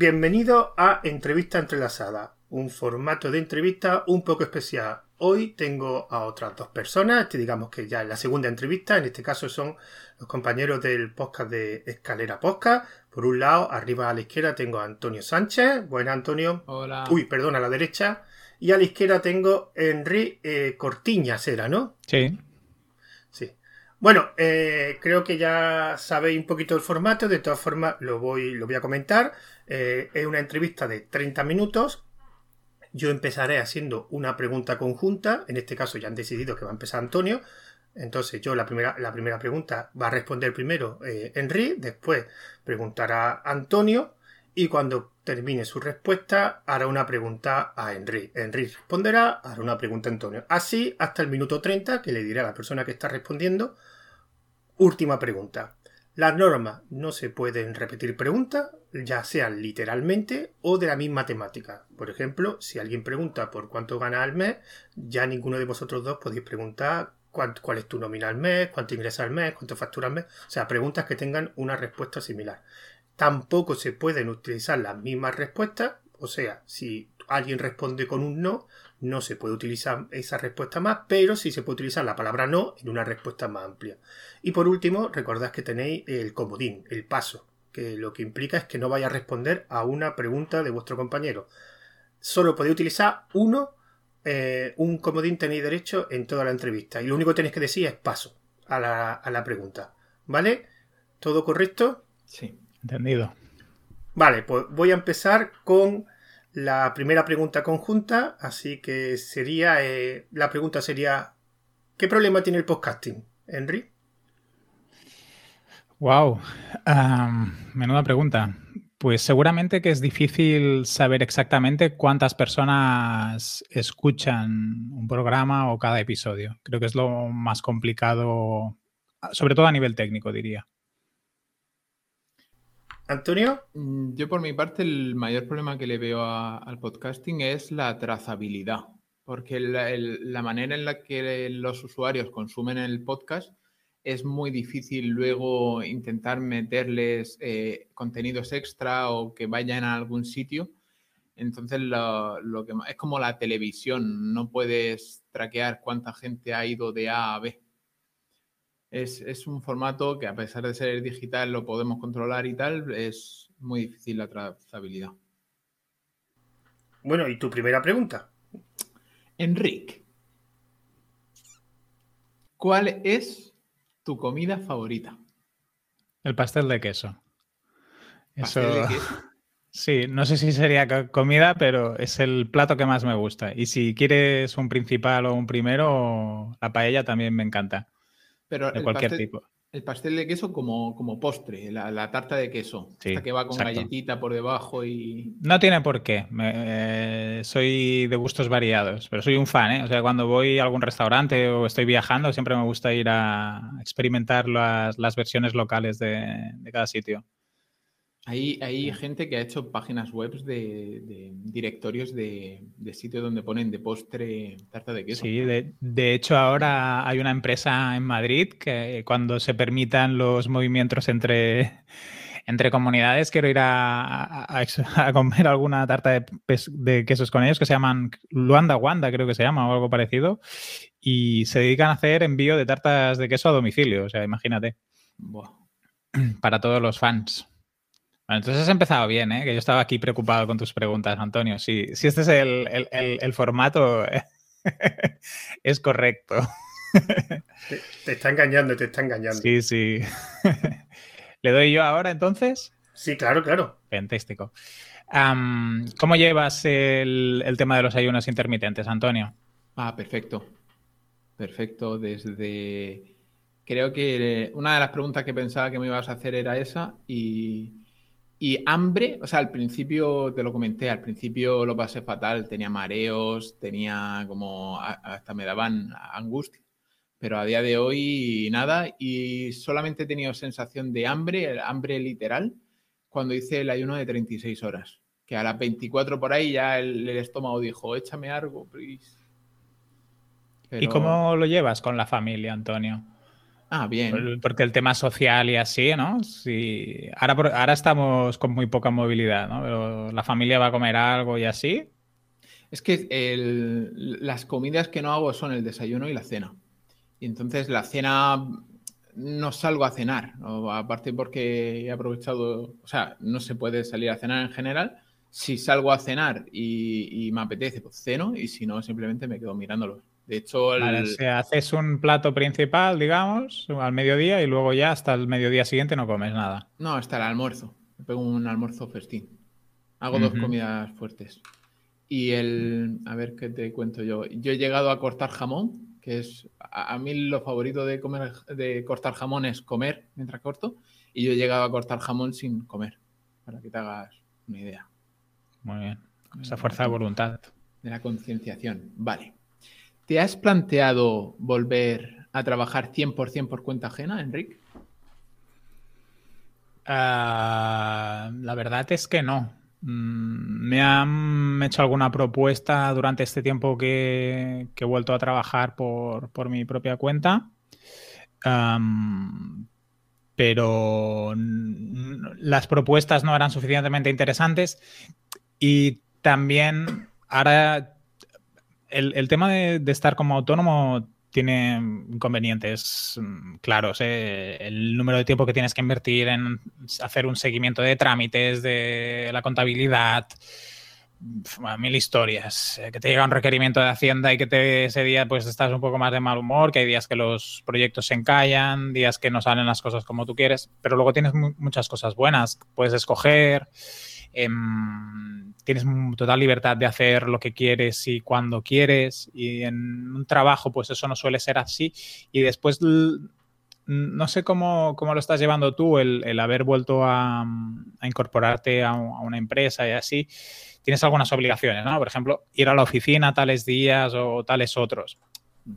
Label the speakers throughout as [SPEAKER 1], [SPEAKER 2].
[SPEAKER 1] Bienvenido a Entrevista Entrelazada, un formato de entrevista un poco especial. Hoy tengo a otras dos personas, este digamos que ya es la segunda entrevista, en este caso son los compañeros del podcast de Escalera Podcast. Por un lado, arriba a la izquierda tengo a Antonio Sánchez. Buenas, Antonio.
[SPEAKER 2] Hola.
[SPEAKER 1] Uy, perdón, a la derecha. Y a la izquierda tengo Henry eh, Cortiñas, era, ¿no?
[SPEAKER 2] Sí.
[SPEAKER 1] Sí. Bueno, eh, creo que ya sabéis un poquito el formato, de todas formas lo voy, lo voy a comentar. Eh, es una entrevista de 30 minutos. Yo empezaré haciendo una pregunta conjunta, en este caso ya han decidido que va a empezar Antonio. Entonces yo la primera, la primera pregunta va a responder primero eh, Henry, después preguntará Antonio y cuando termine su respuesta hará una pregunta a Henry. Henry responderá, hará una pregunta a Antonio. Así hasta el minuto 30 que le diré a la persona que está respondiendo. Última pregunta. Las normas no se pueden repetir preguntas, ya sean literalmente o de la misma temática. Por ejemplo, si alguien pregunta por cuánto gana al mes, ya ninguno de vosotros dos podéis preguntar cuál es tu nómina al mes, cuánto ingresa al mes, cuánto factura al mes. O sea, preguntas que tengan una respuesta similar. Tampoco se pueden utilizar las mismas respuestas. O sea, si alguien responde con un no, no se puede utilizar esa respuesta más, pero sí se puede utilizar la palabra no en una respuesta más amplia. Y por último, recordad que tenéis el comodín, el paso, que lo que implica es que no vaya a responder a una pregunta de vuestro compañero. Solo podéis utilizar uno, eh, un comodín tenéis derecho en toda la entrevista. Y lo único que tenéis que decir es paso a la, a la pregunta. ¿Vale? ¿Todo correcto?
[SPEAKER 2] Sí. Entendido.
[SPEAKER 1] Vale, pues voy a empezar con la primera pregunta conjunta, así que sería, eh, la pregunta sería, ¿qué problema tiene el podcasting, Henry?
[SPEAKER 2] Wow, menuda pregunta. Pues seguramente que es difícil saber exactamente cuántas personas escuchan un programa o cada episodio. Creo que es lo más complicado, sobre todo a nivel técnico, diría.
[SPEAKER 1] Antonio.
[SPEAKER 3] Mm, yo por mi parte el mayor problema que le veo al podcasting es la trazabilidad, porque la, manera en la que los usuarios consumen el podcast es muy difícil luego intentar meterles eh, contenidos extra o que vayan a algún sitio. Entonces lo, que es como la televisión, no puedes traquear cuánta gente ha ido de A a B es, un formato que a pesar de ser digital lo podemos controlar y tal, es muy difícil la trazabilidad.
[SPEAKER 1] Bueno, ¿y tu primera pregunta?
[SPEAKER 3] Enrique, ¿cuál es tu comida favorita?
[SPEAKER 2] El pastel de queso. Eso... Sí, no sé si sería comida, pero es el plato que más me gusta. Y si quieres un principal o un primero, la paella también me encanta.
[SPEAKER 3] Pero de cualquier tipo. El pastel de queso como, como postre, la, tarta de queso, esta que va con galletita por debajo y...
[SPEAKER 2] No tiene por qué, eh, soy de gustos variados, pero soy un fan, ¿eh? O sea, cuando voy a algún restaurante o estoy viajando, siempre me gusta ir a experimentar las, versiones locales de cada sitio.
[SPEAKER 3] Hay, gente que ha hecho páginas web de, directorios de, sitios donde ponen de postre tarta de queso.
[SPEAKER 2] Sí, de, hecho ahora hay una empresa en Madrid que cuando se permitan los movimientos entre, entre comunidades quiero ir a, comer alguna tarta de, quesos con ellos que se llaman Luanda Wanda, creo que se llama, o algo parecido. Y se dedican a hacer envío de tartas de queso a domicilio, o sea, imagínate. Para todos los fans. Bueno, entonces has empezado bien, ¿eh? que yo estaba aquí preocupado con tus preguntas, Antonio. Si, si este es el, formato, es correcto.
[SPEAKER 1] Te, está engañando, te está engañando.
[SPEAKER 2] Sí, sí. ¿Le doy yo ahora entonces?
[SPEAKER 1] Sí, claro, claro.
[SPEAKER 2] Fantástico. ¿Cómo llevas el, el, tema de los ayunos intermitentes, Antonio?
[SPEAKER 3] Ah, perfecto. Perfecto. Desde. Creo que una de las preguntas que pensaba que me ibas a hacer era esa y y hambre, o sea, al principio te lo comenté, al principio lo pasé fatal, tenía mareos, tenía como, hasta me daban angustia, pero a día de hoy nada y solamente he tenido sensación de hambre, hambre literal, cuando hice el ayuno de 36 horas, que a las 24 por ahí ya el, estómago dijo, échame algo, please.
[SPEAKER 2] ¿Y cómo lo llevas con la familia, Antonio?
[SPEAKER 3] Ah, bien.
[SPEAKER 2] Porque el tema social y así, ¿no? Sí. Ahora, ahora estamos con muy poca movilidad, ¿no? Pero la familia va a comer algo y así.
[SPEAKER 3] Es que las comidas que no hago son el desayuno y la cena. Y entonces la cena no salgo a cenar, aparte porque he aprovechado, o sea, no se puede salir a cenar en general. Si salgo a cenar y, me apetece, pues ceno y si no, simplemente me quedo mirándolo. De hecho,
[SPEAKER 2] haces un plato principal, digamos, al mediodía y luego ya hasta el mediodía siguiente no comes nada.
[SPEAKER 3] No, hasta el almuerzo. Me pego un almuerzo festín. Hago dos comidas fuertes. Y el, a ver qué te cuento yo. Yo he llegado a cortar jamón, que es a, mí lo favorito de comer, de cortar jamón es comer mientras corto. Y yo he llegado a cortar jamón sin comer, para que te hagas una idea.
[SPEAKER 2] Muy bien. Esa fuerza de voluntad.
[SPEAKER 3] De la concienciación. Vale. ¿Te has planteado volver a trabajar 100% por cuenta ajena, Enrique?
[SPEAKER 2] Ah, la verdad es que no. Mm, me han hecho alguna propuesta durante este tiempo que, he vuelto a trabajar por, mi propia cuenta. pero las propuestas no eran suficientemente interesantes y también ahora el, tema de, estar como autónomo tiene inconvenientes mm, claros. ¿eh? El número de tiempo que tienes que invertir en hacer un seguimiento de trámites, de la contabilidad, mil historias. Eh, que te llega un requerimiento de Hacienda y que te, ese día pues estás un poco más de mal humor, que hay días que los proyectos se encallan, días que no salen las cosas como tú quieres, pero luego tienes muchas cosas buenas. Puedes escoger. Em, tienes total libertad de hacer lo que quieres y cuando quieres y en un trabajo pues eso no suele ser así y después no sé cómo, lo estás llevando tú el, haber vuelto a, incorporarte a, una empresa y así. Tienes algunas obligaciones, ¿no? Por ejemplo, ir a la oficina tales días o tales otros.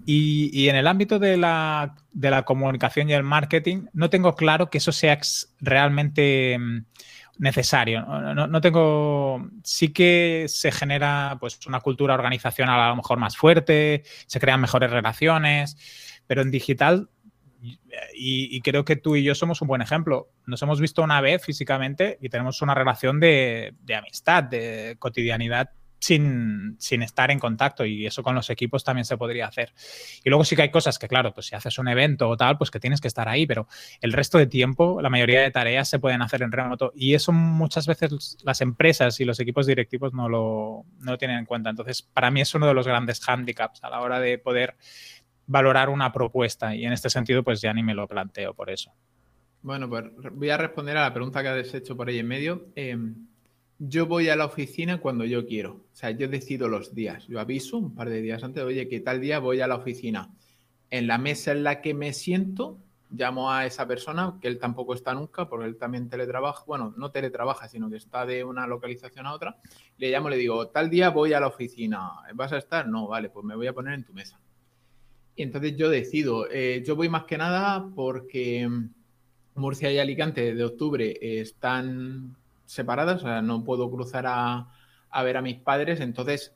[SPEAKER 2] Y, en el ámbito de la, de la, comunicación y el marketing, no tengo claro que eso sea realmente necesario. No, tengo. Sí que se genera pues una cultura organizacional a lo mejor más fuerte, se crean mejores relaciones, pero en digital. Y, creo que tú y yo somos un buen ejemplo. Nos hemos visto una vez físicamente y tenemos una relación de, de amistad, de cotidianidad sin, estar en contacto y eso con los equipos también se podría hacer. Y luego sí que hay cosas que, claro, pues si haces un evento o tal, pues que tienes que estar ahí, pero el resto de tiempo, la mayoría de tareas se pueden hacer en remoto y eso muchas veces las empresas y los equipos directivos no lo, no lo tienen en cuenta. Entonces, para mí es uno de los grandes handicaps a la hora de poder valorar una propuesta y en este sentido, pues ya ni me lo planteo por eso.
[SPEAKER 3] Bueno, pues voy a responder a la pregunta que has hecho por ahí en medio. Em, yo voy a la oficina cuando yo quiero. O sea, yo decido los días. Yo aviso un par de días antes, oye, que tal día voy a la oficina. En la mesa en la que me siento, llamo a esa persona, que él tampoco está nunca, porque él también teletrabaja, bueno, no teletrabaja, sino que está de una localización a otra. Le llamo, le digo, tal día voy a la oficina. ¿Vas a estar? No, vale, pues me voy a poner en tu mesa. Y entonces yo decido. Eh, yo voy más que nada porque Murcia y Alicante de octubre están separadas, o sea, no puedo cruzar a, ver a mis padres, entonces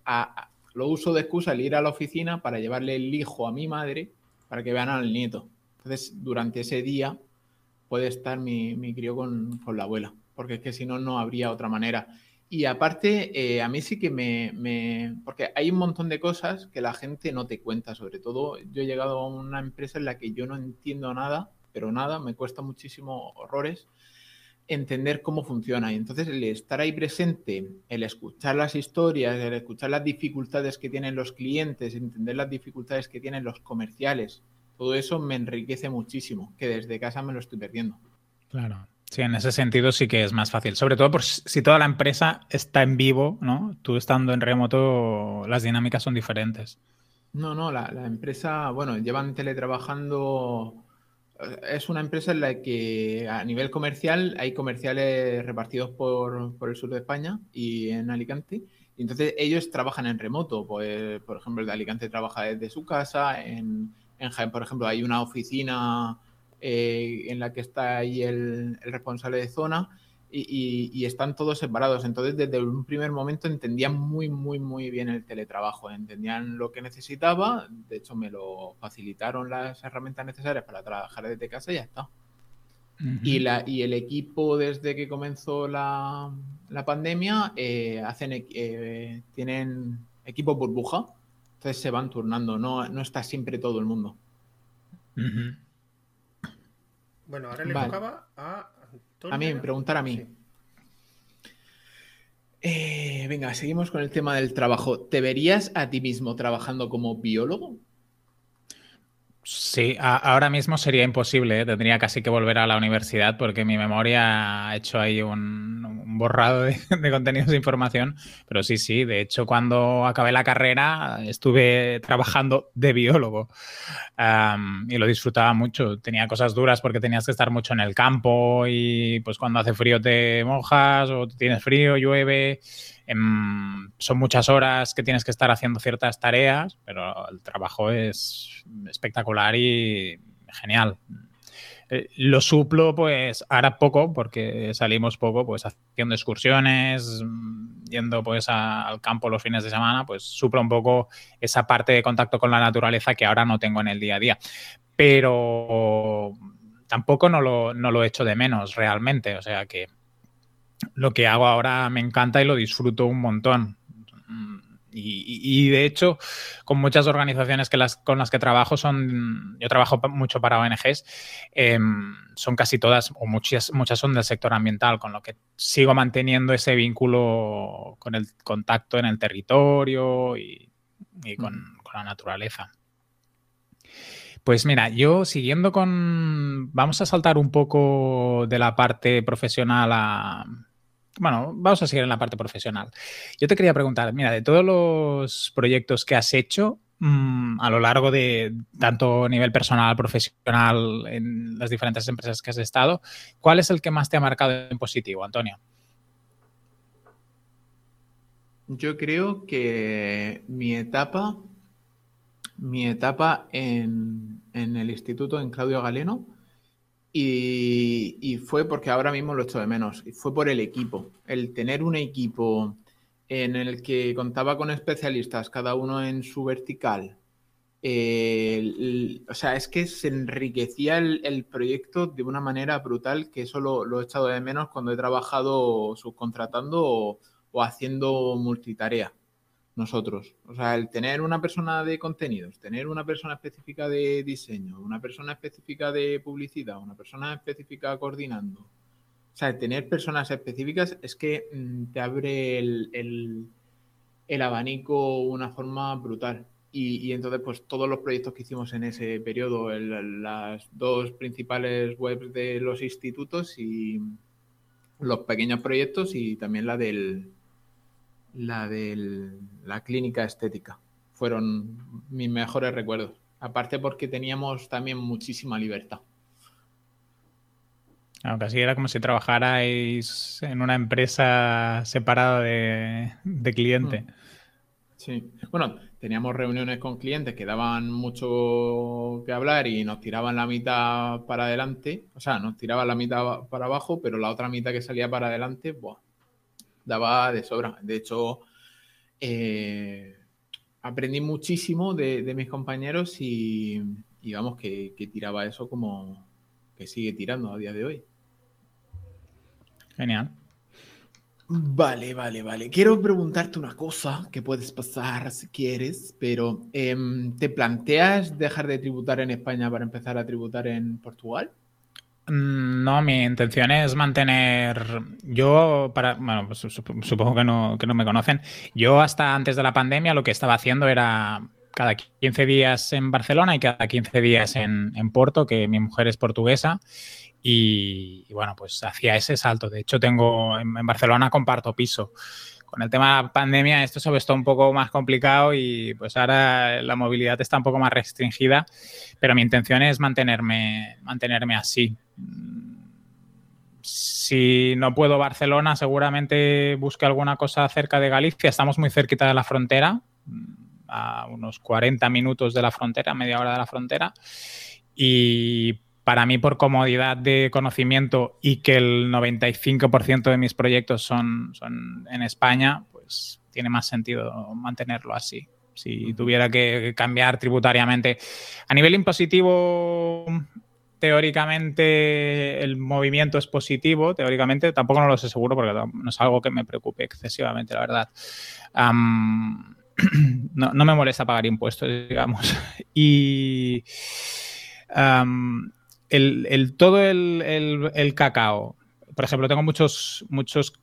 [SPEAKER 3] lo uso de excusa el ir a la oficina para llevarle el hijo a mi madre para que vean al nieto. Entonces, durante ese día puede estar mi, mi crío con, la abuela, porque es que si no, no habría otra manera. Y aparte, eh, a mí sí que me, me, Porque hay un montón de cosas que la gente no te cuenta, sobre todo yo he llegado a una empresa en la que yo no entiendo nada, pero nada, me cuesta muchísimo horrores entender cómo funciona. Y entonces el estar ahí presente, el escuchar las historias, el escuchar las dificultades que tienen los clientes, entender las dificultades que tienen los comerciales, todo eso me enriquece muchísimo, que desde casa me lo estoy perdiendo.
[SPEAKER 2] Claro. Sí, en ese sentido sí que es más fácil. Sobre todo por si toda la empresa está en vivo, ¿no? Tú estando en remoto, las dinámicas son diferentes.
[SPEAKER 3] No, no, la, la empresa, bueno, llevan teletrabajando es una empresa en la que a nivel comercial hay comerciales repartidos por, el sur de España y en Alicante. Entonces ellos trabajan en remoto. Pues, por ejemplo, el de Alicante trabaja desde su casa. En, en Jaén, por ejemplo, hay una oficina eh, en la que está ahí el, responsable de zona. Y, están todos separados. Entonces, desde un primer momento entendían muy, muy, muy bien el teletrabajo, entendían lo que necesitaba, de hecho me lo facilitaron las herramientas necesarias para trabajar desde casa y ya está. y, la, y el equipo, desde que comenzó la, pandemia, eh, hacen, eh, tienen equipo burbuja, entonces se van turnando, no, no está siempre todo el mundo.
[SPEAKER 1] Bueno, ahora le tocaba a
[SPEAKER 3] a mí, preguntar a mí. Eh, venga, seguimos con el tema del trabajo. ¿Te verías a ti mismo trabajando como biólogo?
[SPEAKER 2] Sí, ahora mismo sería imposible, ¿eh? tendría casi que volver a la universidad porque mi memoria ha hecho ahí un, borrado de, contenidos de información, pero sí, sí, de hecho cuando acabé la carrera estuve trabajando de biólogo y lo disfrutaba mucho, tenía cosas duras porque tenías que estar mucho en el campo y pues cuando hace frío te mojas o tienes frío, llueve Em, son muchas horas que tienes que estar haciendo ciertas tareas, pero el trabajo es espectacular y genial. Eh, lo suplo, pues, ahora poco, porque salimos poco, pues, haciendo excursiones, yendo, pues, al campo los fines de semana, pues, suplo un poco esa parte de contacto con la naturaleza que ahora no tengo en el día a día. Pero tampoco no lo, no lo echo de menos realmente, o sea que lo que hago ahora me encanta y lo disfruto un montón. Y, de hecho, con muchas organizaciones que las, con las que trabajo son, yo trabajo mucho para ONGs, em, son casi todas o muchas, muchas son del sector ambiental, con lo que sigo manteniendo ese vínculo con el contacto en el territorio y, con, con, la naturaleza. Pues mira, yo siguiendo con, vamos a saltar un poco de la parte profesional a, bueno, vamos a seguir en la parte profesional. Yo te quería preguntar, mira, de todos los proyectos que has hecho mm, a lo largo de tanto nivel personal, profesional, en las diferentes empresas que has estado, ¿cuál es el que más te ha marcado en positivo, Antonio?
[SPEAKER 3] Yo creo que mi etapa, mi etapa en, en el instituto en Claudio Galeno, y, fue porque ahora mismo lo echo de menos. Y fue por el equipo. El tener un equipo en el que contaba con especialistas, cada uno en su vertical. o sea, es que se enriquecía el, proyecto de una manera brutal que eso lo, he echado de menos cuando he trabajado subcontratando o haciendo multitarea nosotros. O sea, el tener una persona de contenidos, tener una persona específica de diseño, una persona específica de publicidad, una persona específica coordinando. O sea, tener personas específicas es que mm, te abre el, el, abanico de una forma brutal. Y, entonces, pues todos los proyectos que hicimos en ese periodo, las dos principales webs de los institutos y los pequeños proyectos y también la del, la de la clínica estética. Fueron mis mejores recuerdos. Aparte porque teníamos también muchísima libertad.
[SPEAKER 2] Aunque así era como si trabajarais en una empresa separada de, cliente. Mm.
[SPEAKER 3] Sí. Bueno, teníamos reuniones con clientes que daban mucho que hablar y nos tiraban la mitad para adelante. O sea, nos tiraban la mitad para abajo, pero la otra mitad que salía para adelante, buah, daba de sobra. De hecho, eh, aprendí muchísimo de, mis compañeros y, vamos, que, tiraba eso como que sigue tirando a día de hoy.
[SPEAKER 2] Genial.
[SPEAKER 3] Vale, vale, vale. Quiero preguntarte una cosa que puedes pasar si quieres, pero em, ¿te planteas dejar de tributar en España para empezar a tributar en Portugal?
[SPEAKER 2] Mm, no, mi intención es mantener. Yo, para. Bueno, pues supongo que no, que no me conocen. Yo, hasta antes de la pandemia, lo que estaba haciendo era cada 15 días en Barcelona y cada 15 días en, en Porto, que mi mujer es portuguesa. Y, bueno, pues hacía ese salto. De hecho, tengo. En, en Barcelona comparto piso con el tema de la pandemia esto se ha puesto un poco más complicado y pues ahora la movilidad está un poco más restringida, pero mi intención es mantenerme, mantenerme así. Si no puedo Barcelona, seguramente busque alguna cosa cerca de Galicia. Estamos muy cerquita de la frontera, a unos 40 minutos de la frontera, media hora de la frontera. Y para mí, por comodidad de conocimiento y que el 95% de mis proyectos son, son en España, pues tiene más sentido mantenerlo así. Si tuviera que cambiar tributariamente. A nivel impositivo, teóricamente el movimiento es positivo, teóricamente, tampoco no lo sé seguro porque no es algo que me preocupe excesivamente, la verdad. no, me molesta pagar impuestos, digamos. Y el, todo el, cacao, por ejemplo, tengo muchos, muchos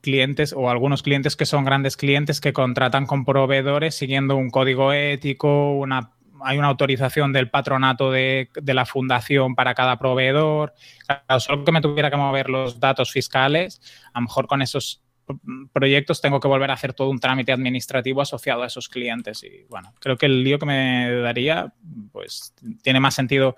[SPEAKER 2] clientes o algunos clientes que son grandes clientes que contratan con proveedores siguiendo un código ético, una, hay una autorización del patronato de, la fundación para cada proveedor. solo que me tuviera que mover los datos fiscales, a lo mejor con esos proyectos tengo que volver a hacer todo un trámite administrativo asociado a esos clientes. Y bueno, creo que el lío que me daría, pues tiene más sentido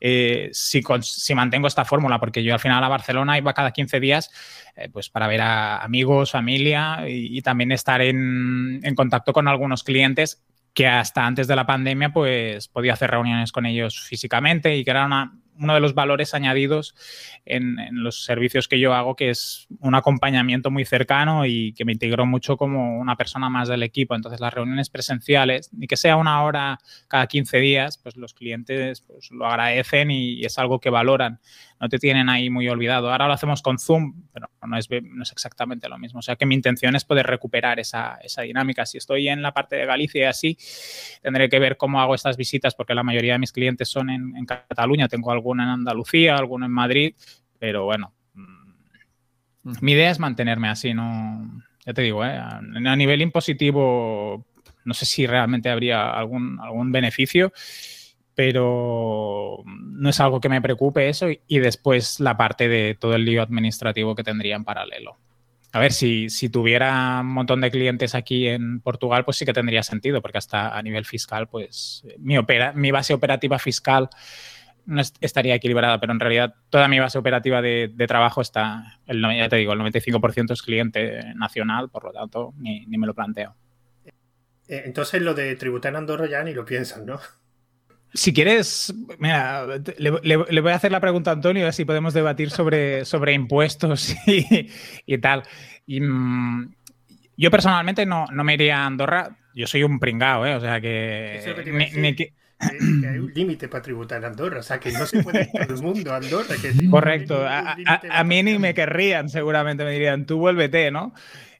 [SPEAKER 2] eh, si, si, mantengo esta fórmula, porque yo al final a Barcelona iba cada 15 días, eh, pues para ver a amigos, familia y, también estar en, contacto con algunos clientes que hasta antes de la pandemia pues podía hacer reuniones con ellos físicamente y que era una, uno de los valores añadidos en, los servicios que yo hago, que es un acompañamiento muy cercano y que me integró mucho como una persona más del equipo. Entonces, las reuniones presenciales, ni que sea una hora cada 15 días, pues los clientes pues, lo agradecen y es algo que valoran no te tienen ahí muy olvidado. Ahora lo hacemos con Zoom, pero no es, no es exactamente lo mismo. O sea que mi intención es poder recuperar esa, esa dinámica. Si estoy en la parte de Galicia y así, tendré que ver cómo hago estas visitas, porque la mayoría de mis clientes son en, en Cataluña. Tengo alguna en Andalucía, alguno en Madrid, pero bueno, mm, mi idea es mantenerme así, no. Ya te digo, ¿eh? a, nivel impositivo, no sé si realmente habría algún, algún beneficio pero no es algo que me preocupe eso y después la parte de todo el lío administrativo que tendría en paralelo. A ver, si, tuviera un montón de clientes aquí en Portugal, pues sí que tendría sentido, porque hasta a nivel fiscal, pues mi, mi base operativa fiscal no estaría equilibrada, pero en realidad toda mi base operativa de, trabajo está, ya te digo, el 95% es cliente nacional, por lo tanto, ni, ni me lo planteo.
[SPEAKER 1] Eh, entonces lo de tributar en Andorra ya ni lo piensan, ¿no?
[SPEAKER 2] Si quieres, mira, le, voy a hacer la pregunta a Antonio, a ver si podemos debatir sobre, sobre impuestos y, tal. Y, mm, yo personalmente no, no, me iría a Andorra. Yo soy un pringao, ¿eh? O sea
[SPEAKER 1] que. hay un límite para tributar en Andorra, o sea que no se puede ir todo el mundo a Andorra.
[SPEAKER 2] Correcto, a, mí ni me querrían, seguramente me dirían, tú vuélvete, ¿no?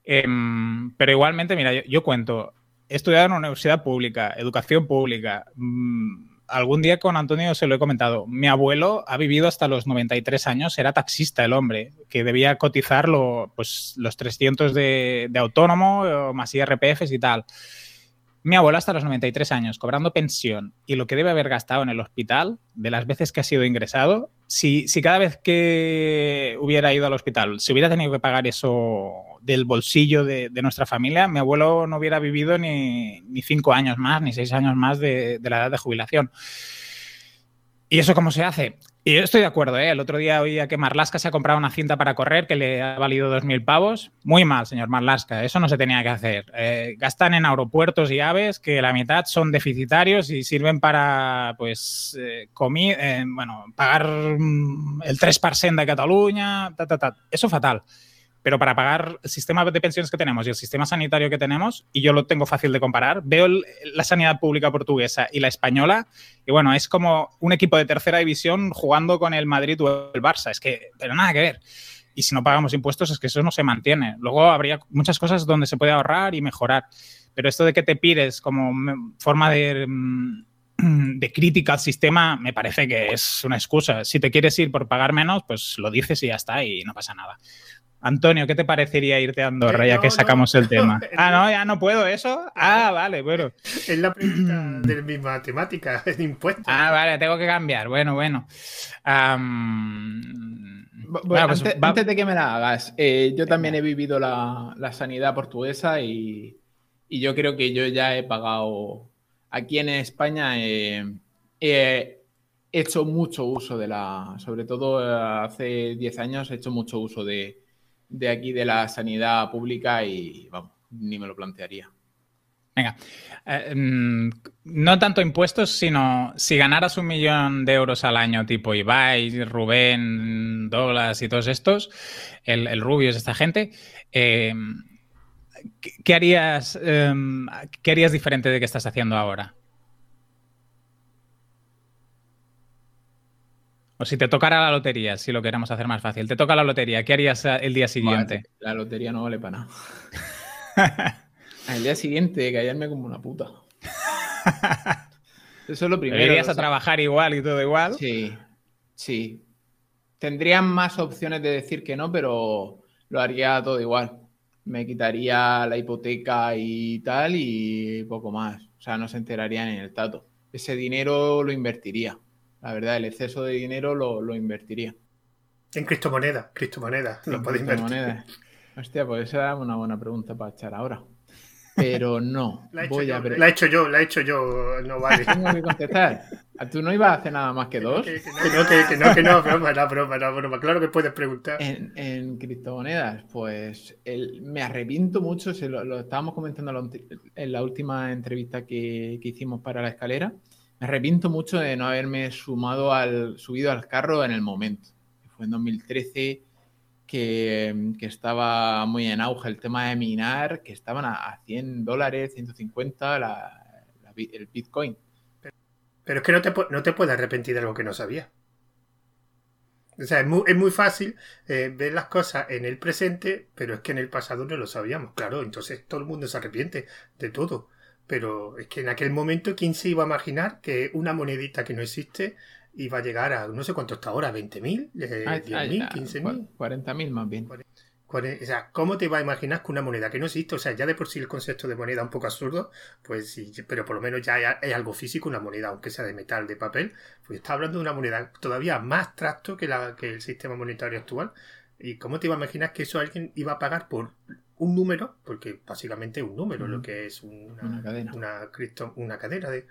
[SPEAKER 2] Em, pero igualmente, mira, yo, yo, cuento, he estudiado en una universidad pública, educación pública, mmm, algún día con Antonio se lo he comentado. Mi abuelo ha vivido hasta los 93 años, era taxista el hombre, que debía cotizar pues, los 300 de, de autónomo, más IRPFs y tal. Mi abuelo hasta los 93 años, cobrando pensión y lo que debe haber gastado en el hospital, de las veces que ha sido ingresado, si, si cada vez que hubiera ido al hospital se hubiera tenido que pagar eso del bolsillo de, nuestra familia, mi abuelo no hubiera vivido ni, cinco años más, ni seis años más de, de la edad de jubilación. ¿Y eso cómo se hace? Y yo estoy de acuerdo, ¿eh? El otro día oía que Marlaska se ha comprado una cinta para correr que le ha valido 2.000 pavos. Muy mal, señor Marlaska, eso no se tenía que hacer. Eh, gastan en aeropuertos y aves que la mitad son deficitarios y sirven para, pues, eh, eh bueno, pagar mm, el 3% de Cataluña, ta, ta, ta. Eso fatal pero para pagar el sistema de pensiones que tenemos y el sistema sanitario que tenemos, y yo lo tengo fácil de comparar, veo la sanidad pública portuguesa y la española, y bueno, es como un equipo de tercera división jugando con el Madrid o el Barça, es que, pero nada que ver. Y si no pagamos impuestos es que eso no se mantiene. Luego habría muchas cosas donde se puede ahorrar y mejorar, pero esto de que te pires como forma de mm, de crítica al sistema me parece que es una excusa. Si te quieres ir por pagar menos, pues lo dices y ya está y no pasa nada. Antonio, ¿qué te parecería irte a Andorra ya que sacamos el tema? ah, no, ya no puedo eso. Ah, vale, bueno.
[SPEAKER 1] Es la pregunta de mi matemática, de impuestos.
[SPEAKER 2] Ah, vale, tengo que cambiar. Bueno, bueno.
[SPEAKER 3] Pues antes, de que me la hagas, eh, yo también he vivido la, sanidad portuguesa y, yo creo que yo ya he pagado. Aquí en España he hecho mucho uso de la. Sobre todo eh, hace 10 años he hecho mucho uso de de aquí de la sanidad pública y vamos, ni me lo plantearía.
[SPEAKER 2] Venga, eh, mm, no tanto impuestos, sino si ganaras un millón de euros al año, tipo Ibai, Rubén, Douglas y todos estos, el, el Rubius, esta gente, eh, ¿qué, harías, em, ¿qué harías diferente de que estás haciendo ahora? O si te tocara la lotería, si lo queremos hacer más fácil, te toca la lotería, ¿qué harías el día siguiente?
[SPEAKER 3] la lotería no vale para nada. el día siguiente, callarme como una puta. Eso es lo primero.
[SPEAKER 2] ¿Irías a trabajar igual y todo igual?
[SPEAKER 3] Sí, sí. Tendrían más opciones de decir que no, pero lo haría todo igual. Me quitaría la hipoteca y tal y poco más. O sea, no se enterarían en el tato. Ese dinero lo invertiría. La verdad, el exceso de dinero lo, invertiría.
[SPEAKER 1] En criptomonedas, criptomonedas, lo puede invertir.
[SPEAKER 3] Hostia, pues esa es una buena pregunta para echar ahora. Pero no.
[SPEAKER 1] La he, hecho yo, la he hecho yo, la he hecho yo, no vale.
[SPEAKER 3] Tengo que contestar. ¿Tú no ibas a hacer nada más que dos?
[SPEAKER 1] Que, no, que, no, que no, broma, no, broma, no, broma. Claro que puedes preguntar.
[SPEAKER 3] En, criptomonedas, pues me arrepiento mucho, se lo, estábamos comentando en la última entrevista que, que hicimos para la escalera. Me arrepiento mucho de no haberme sumado al, subido al carro en el momento. Fue en 2013 que, estaba muy en auge el tema de minar, que estaban a, 100 dólares, 150 el Bitcoin.
[SPEAKER 1] Pero, es que no te, no te puedes arrepentir de algo que no sabías. O sea, es muy, es muy fácil eh, ver las cosas en el presente, pero es que en el pasado no lo sabíamos. Claro, entonces todo el mundo se arrepiente de todo. Pero es que en aquel momento, ¿quién se iba a imaginar que una monedita que no existe iba a llegar a no sé cuánto está ahora? ¿20.000? ¿10.000? ¿15.000?
[SPEAKER 3] 40.000 más bien.
[SPEAKER 1] O sea, ¿cómo te iba a imaginar que una moneda que no existe, o sea, ya de por sí el concepto de moneda es un poco absurdo, pues sí, pero por lo menos ya hay, algo físico, una moneda, aunque sea de metal, de papel, pues está hablando de una moneda todavía más abstracto que, la, que el sistema monetario actual. ¿Y cómo te iba a imaginar que eso alguien iba a pagar por un número, porque básicamente es un número, lo que es una, cadena. Una, una cadena de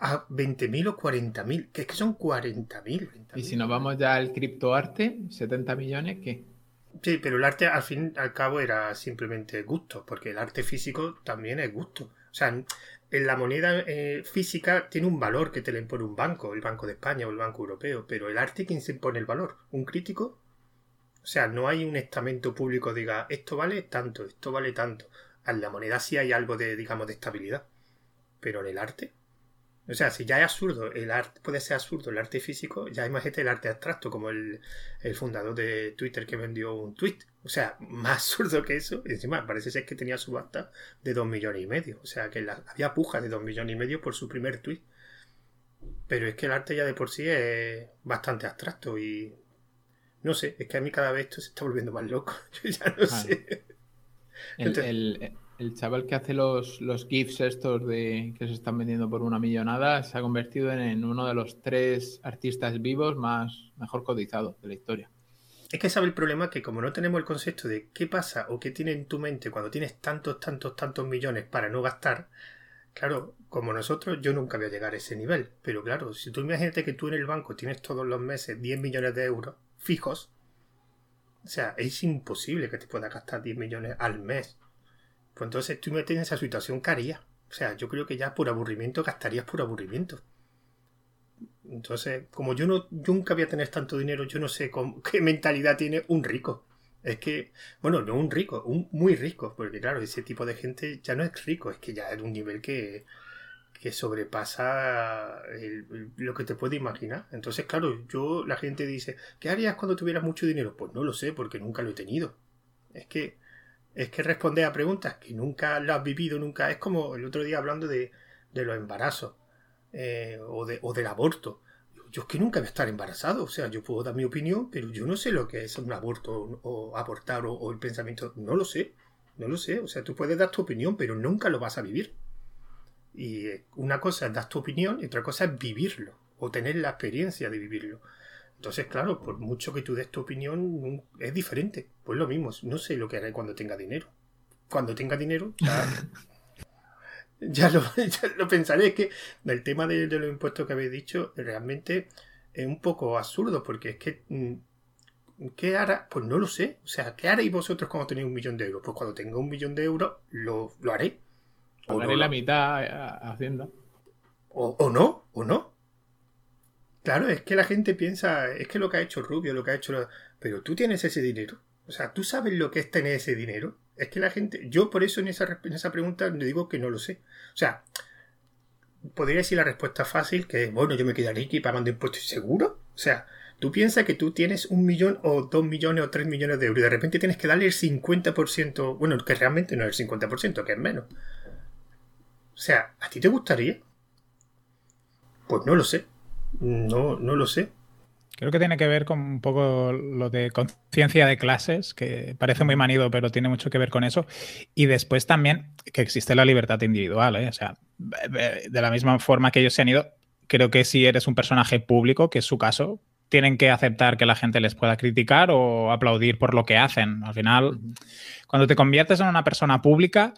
[SPEAKER 1] a 20.000 o 40.000, que es que son 40.000.
[SPEAKER 3] Y si nos vamos ya al criptoarte, 70 millones, ¿qué?
[SPEAKER 1] Sí, pero el arte al fin y al cabo era simplemente gusto, porque el arte físico también es gusto. O sea, en la moneda eh, física tiene un valor que te le impone un banco, el Banco de España o el Banco Europeo, pero el arte, ¿quién se impone el valor? ¿Un crítico? O sea, no hay un estamento público que diga esto vale tanto, esto vale tanto. En la moneda sí hay algo de, digamos, de estabilidad. Pero en el arte. O sea, si ya es absurdo, el arte puede ser absurdo, el arte físico, ya imagínate el arte abstracto, como el, fundador de Twitter que vendió un tweet. O sea, más absurdo que eso. Y encima parece ser que tenía subasta de dos millones y medio. O sea, que había puja de dos millones y medio por su primer tweet. Pero es que el arte ya de por sí es bastante abstracto y no sé, es que a mí cada vez esto se está volviendo más loco. Yo ya no sé.
[SPEAKER 3] El, chaval que hace los, los GIFs estos de que se están vendiendo por una millonada se ha convertido en, uno de los tres artistas vivos más mejor cotizados de la historia.
[SPEAKER 1] Es que sabe el problema que como no tenemos el concepto de qué pasa o qué tiene en tu mente cuando tienes tantos, tantos, tantos millones para no gastar, claro, como nosotros yo nunca voy a llegar a ese nivel. Pero claro, si tú imagínate que tú en el banco tienes todos los meses 10 millones de euros fijos. O sea, es imposible que te puedas gastar 10 millones al mes. Pues entonces tú metes en esa situación, ¿qué harías? O sea, yo creo que ya por aburrimiento gastarías por aburrimiento. Entonces, como yo no nunca voy a tener tanto dinero, yo no sé qué mentalidad tiene un rico. Es que, bueno, no un rico, un muy rico, porque claro, ese tipo de gente ya no es rico, es que ya es un nivel que, que sobrepasa lo que te puedes imaginar. Entonces, claro, yo, la gente dice, ¿qué harías cuando tuvieras mucho dinero? Pues no lo sé, porque nunca lo he tenido. Es que, es que responder a preguntas que nunca lo has vivido, nunca. Es como el otro día hablando de, de los embarazos eh, o, de, o del aborto. Yo es que nunca voy a estar embarazado, o sea, yo puedo dar mi opinión, pero yo no sé lo que es un aborto o, abortar o, o el pensamiento, no lo sé, no lo sé, o sea, tú puedes dar tu opinión, pero nunca lo vas a vivir. Y una cosa es dar tu opinión y otra cosa es vivirlo o tener la experiencia de vivirlo. Entonces, claro, por mucho que tú des tu opinión, es diferente. Pues lo mismo, no sé lo que haré cuando tenga dinero. Cuando tenga dinero, ya, lo, pensaré. Es que el tema de, los impuestos que habéis dicho realmente es un poco absurdo, porque es que mm, ¿Qué hará? Pues no lo sé. O sea, ¿qué haréis vosotros cuando tenéis un millón de euros? Pues cuando tenga un millón de euros lo, lo haré
[SPEAKER 3] Pagaré la mitad a Hacienda.
[SPEAKER 1] O, o, no, o no. Claro, es que la gente piensa, es que lo que ha hecho Rubio, lo que ha hecho... Pero tú tienes ese dinero. O sea, tú sabes lo que es tener ese dinero. Es que la gente... Yo por eso en esa, en esa pregunta le digo que no lo sé. O sea, podría decir la respuesta fácil, que es, bueno, yo me quedaría aquí pagando impuestos seguro. O sea, tú piensas que tú tienes un millón o dos millones o tres millones de euros y de repente tienes que darle el 50%, bueno, que realmente no es el 50%, que es menos. O sea, ¿a ti te gustaría? Pues no lo sé. No, no lo sé.
[SPEAKER 2] Creo que tiene que ver con un poco lo de conciencia de clases, que parece muy manido, pero tiene mucho que ver con eso. Y después también que existe la libertad individual. ¿eh? O sea, de la misma forma que ellos se han ido, creo que si eres un personaje público, que es su caso, tienen que aceptar que la gente les pueda criticar o aplaudir por lo que hacen. Al final, cuando te conviertes en una persona pública,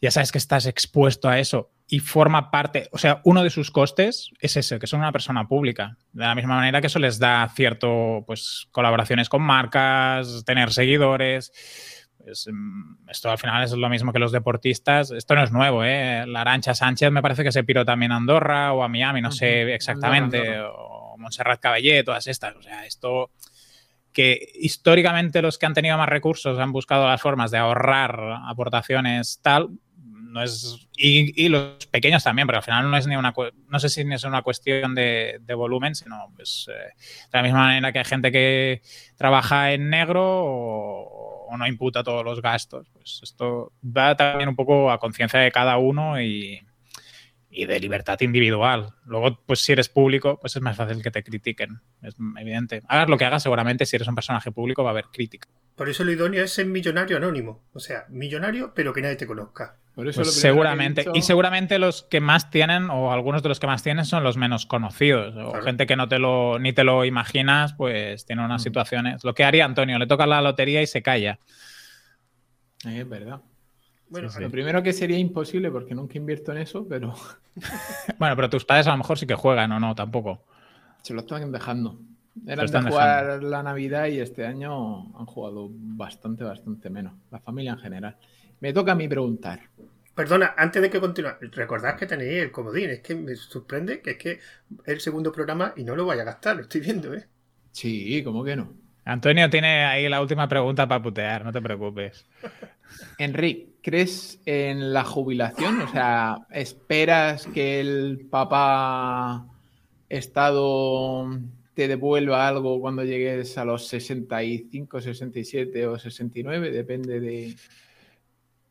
[SPEAKER 2] ya sabes que estás expuesto a eso y forma parte, o sea, uno de sus costes es ese, que son una persona pública. De la misma manera que eso les da cierto, pues, colaboraciones con marcas, tener seguidores. Pues, mm, esto al final es lo mismo que los deportistas. Esto no es nuevo, ¿eh? La Arancha Sánchez me parece que se piró también a Andorra o a Miami, no sé exactamente, o Montserrat Caballé, todas estas. O sea, esto que históricamente los que han tenido más recursos han buscado las formas de ahorrar aportaciones tal, no es. Y, los pequeños también, pero al final no es ni una. No sé si es una cuestión de, volumen, sino pues eh, de la misma manera que hay gente que trabaja en negro o, o no imputa todos los gastos. Pues esto va también un poco a conciencia de cada uno y y de libertad individual. Luego, pues si eres público, pues es más fácil que te critiquen, es evidente. Hagas lo que hagas, seguramente si eres un personaje público va a haber crítica.
[SPEAKER 1] Por eso lo idóneo es ser millonario anónimo, o sea, millonario pero que nadie te conozca.
[SPEAKER 2] Por eso pues seguramente, y seguramente los que más tienen, o algunos de los que más tienen, son los menos conocidos, o gente que no te lo, ni te lo imaginas, pues tiene unas situaciones. Lo que haría Antonio, le toca la lotería y se calla.
[SPEAKER 3] Es verdad. Bueno, lo primero que sería imposible porque nunca invierto en eso, pero.
[SPEAKER 2] bueno, pero tus padres a lo mejor sí que juegan o no, tampoco.
[SPEAKER 3] Se lo están dejando. Eran de jugar la Navidad y este año han jugado bastante, bastante menos. La familia en general. Me toca a mí preguntar.
[SPEAKER 1] Perdona, antes de que continúe, recordad que tenéis el comodín. Es que me sorprende que es que es el segundo programa y no lo vaya a gastar, lo estoy viendo, ¿eh?
[SPEAKER 3] Sí, ¿cómo que no?
[SPEAKER 2] Antonio tiene ahí la última pregunta para putear, no te preocupes.
[SPEAKER 3] Enrique, ¿crees en la jubilación? O sea, ¿esperas que el papá Estado te devuelva algo cuando llegues a los 65, 67 o 69? Depende de...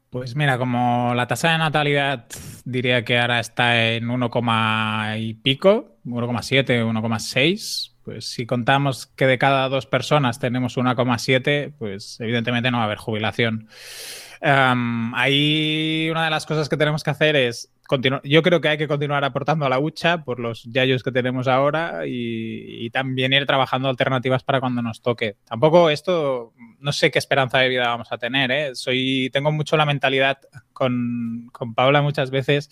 [SPEAKER 2] Pues mira, como la tasa de natalidad diría que ahora está en 1, y pico, 1,7, 1,6, pues si contamos que de cada dos personas tenemos 1,7, pues evidentemente no va a haber jubilación. ahí una de las cosas que tenemos que hacer es. Yo creo que hay que continuar aportando a la hucha por los yayos que tenemos ahora y, también ir trabajando alternativas para cuando nos toque. Tampoco esto, no sé qué esperanza de vida vamos a tener. ¿eh? Soy, tengo mucho la mentalidad con, con Paula muchas veces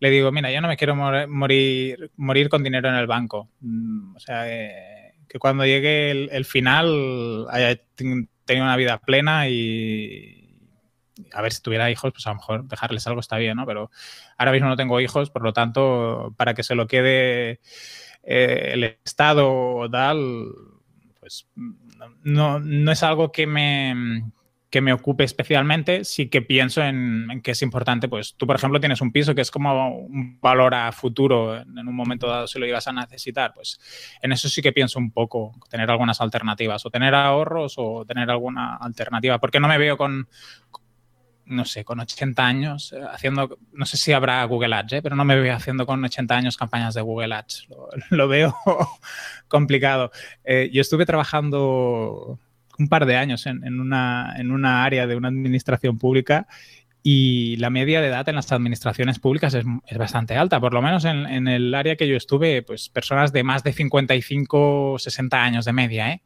[SPEAKER 2] le digo, mira, yo no me quiero morir, morir con dinero en el banco. Mm, o sea, eh, que cuando llegue el, final haya tenido una vida plena y a ver si tuviera hijos, pues a lo mejor dejarles algo está bien, ¿no? Pero ahora mismo no tengo hijos, por lo tanto, para que se lo quede eh, el Estado o tal, pues no, no es algo que me que me ocupe especialmente, sí que pienso en, que es importante, pues tú, por ejemplo, tienes un piso que es como un valor a futuro en, un momento dado si lo ibas a necesitar, pues en eso sí que pienso un poco, tener algunas alternativas, o tener ahorros o tener alguna alternativa, porque no me veo con, no sé, con 80 años eh, haciendo, no sé si habrá Google Ads, ¿eh? pero no me veo haciendo con 80 años campañas de Google Ads, lo, veo complicado. Eh, yo estuve trabajando un par de años en, una, en una área de una administración pública y la media de edad en las administraciones públicas es, bastante alta, por lo menos en, el área que yo estuve, pues personas de más de 55, 60 años de media. ¿eh?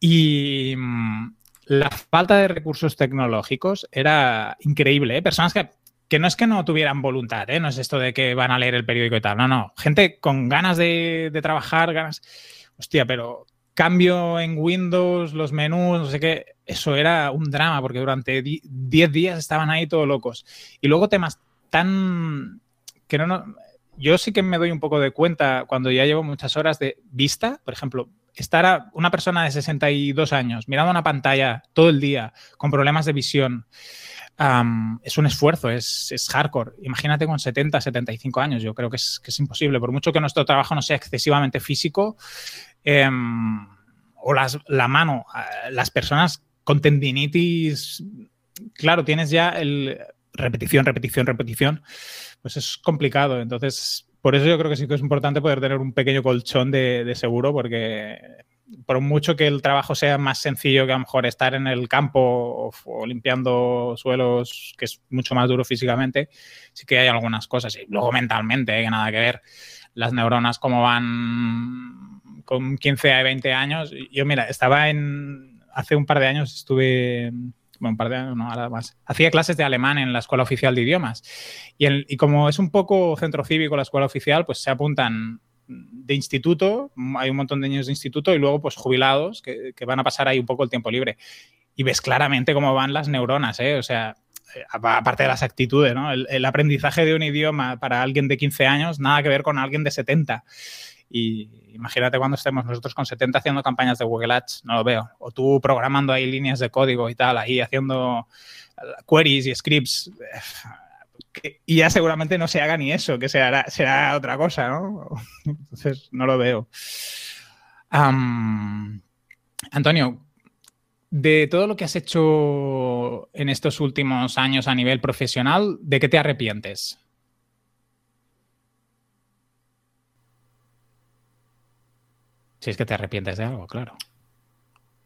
[SPEAKER 2] Y mm, la falta de recursos tecnológicos era increíble. ¿eh? Personas que, que, no es que no tuvieran voluntad, ¿eh? no es esto de que van a leer el periódico y tal, no, no. Gente con ganas de, trabajar, ganas... Hostia, pero cambio en Windows, los menús, no sé qué, eso era un drama porque durante 10 días estaban ahí todos locos. Y luego temas tan que no, no, yo sí que me doy un poco de cuenta cuando ya llevo muchas horas de vista, por ejemplo, estar a una persona de 62 años mirando una pantalla todo el día con problemas de visión. es un esfuerzo, es, hardcore. Imagínate con 70, 75 años, yo creo que es, que es imposible. Por mucho que nuestro trabajo no sea excesivamente físico, em, o las, la mano, las personas con tendinitis, claro, tienes ya el repetición, repetición, repetición, pues es complicado. Entonces, por eso yo creo que sí que es importante poder tener un pequeño colchón de, seguro, porque por mucho que el trabajo sea más sencillo que a lo mejor estar en el campo o, limpiando suelos, que es mucho más duro físicamente, sí que hay algunas cosas. Y luego mentalmente, ¿eh? que nada que ver. Las neuronas como van con 15 a 20 años. Yo, mira, estaba en... Hace un par de años estuve bueno, un no. Hacía clases de alemán en la Escuela Oficial de Idiomas. Y, y como es un poco centro cívico la Escuela Oficial, pues se apuntan de instituto, hay un montón de niños de instituto y luego pues jubilados que, que van a pasar ahí un poco el tiempo libre. Y ves claramente cómo van las neuronas, ¿eh? O sea, eh, aparte de las actitudes, ¿no? El, el, aprendizaje de un idioma para alguien de 15 años, nada que ver con alguien de 70. Y imagínate cuando estemos nosotros con 70 haciendo campañas de Google Ads, no lo veo. O tú programando ahí líneas de código y tal, ahí haciendo queries y scripts. y ya seguramente no se haga ni eso, que será otra cosa, ¿no? Entonces, no lo veo. Antonio, de todo lo que has hecho en estos últimos años a nivel profesional, ¿de qué te arrepientes? Si es que te arrepientes de algo, claro.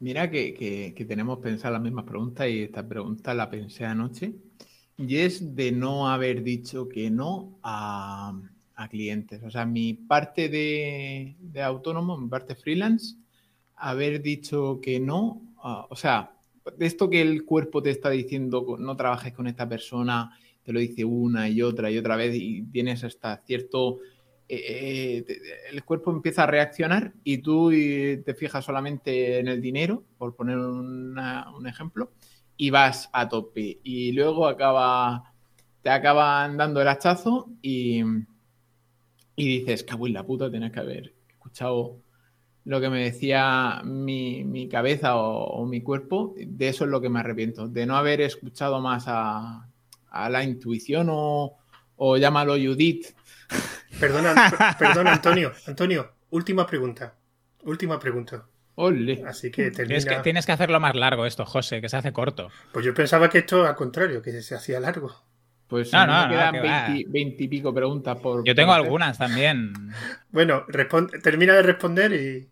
[SPEAKER 3] Mira que, tenemos pensado las mismas preguntas y esta pregunta la pensé anoche. Y es de no haber dicho que no a, clientes. O sea, mi parte de, autónomo, mi parte freelance, haber dicho que no. o sea, de esto que el cuerpo te está diciendo, no trabajes con esta persona, te lo dice una y otra y otra vez y tienes hasta cierto eh, el cuerpo empieza a reaccionar y tú te fijas solamente en el dinero, por poner un ejemplo, y vas a tope. Y luego acaba, te acaban dando el hachazo y, dices, cago en la puta, tienes que haber escuchado lo que me decía mi, cabeza o, mi cuerpo. De eso es lo que me arrepiento, de no haber escuchado más a, la intuición o llámalo Judith
[SPEAKER 1] Perdona, perdona, Antonio. Antonio, última pregunta. Última pregunta.
[SPEAKER 2] Así que tienes, que tienes que hacerlo más largo esto, José, que se hace corto.
[SPEAKER 1] Pues yo pensaba que esto al contrario, que se hacía largo.
[SPEAKER 3] Pues no, no, me quedan veintipico preguntas por.
[SPEAKER 2] Yo tengo algunas también.
[SPEAKER 1] Bueno, termina de responder y,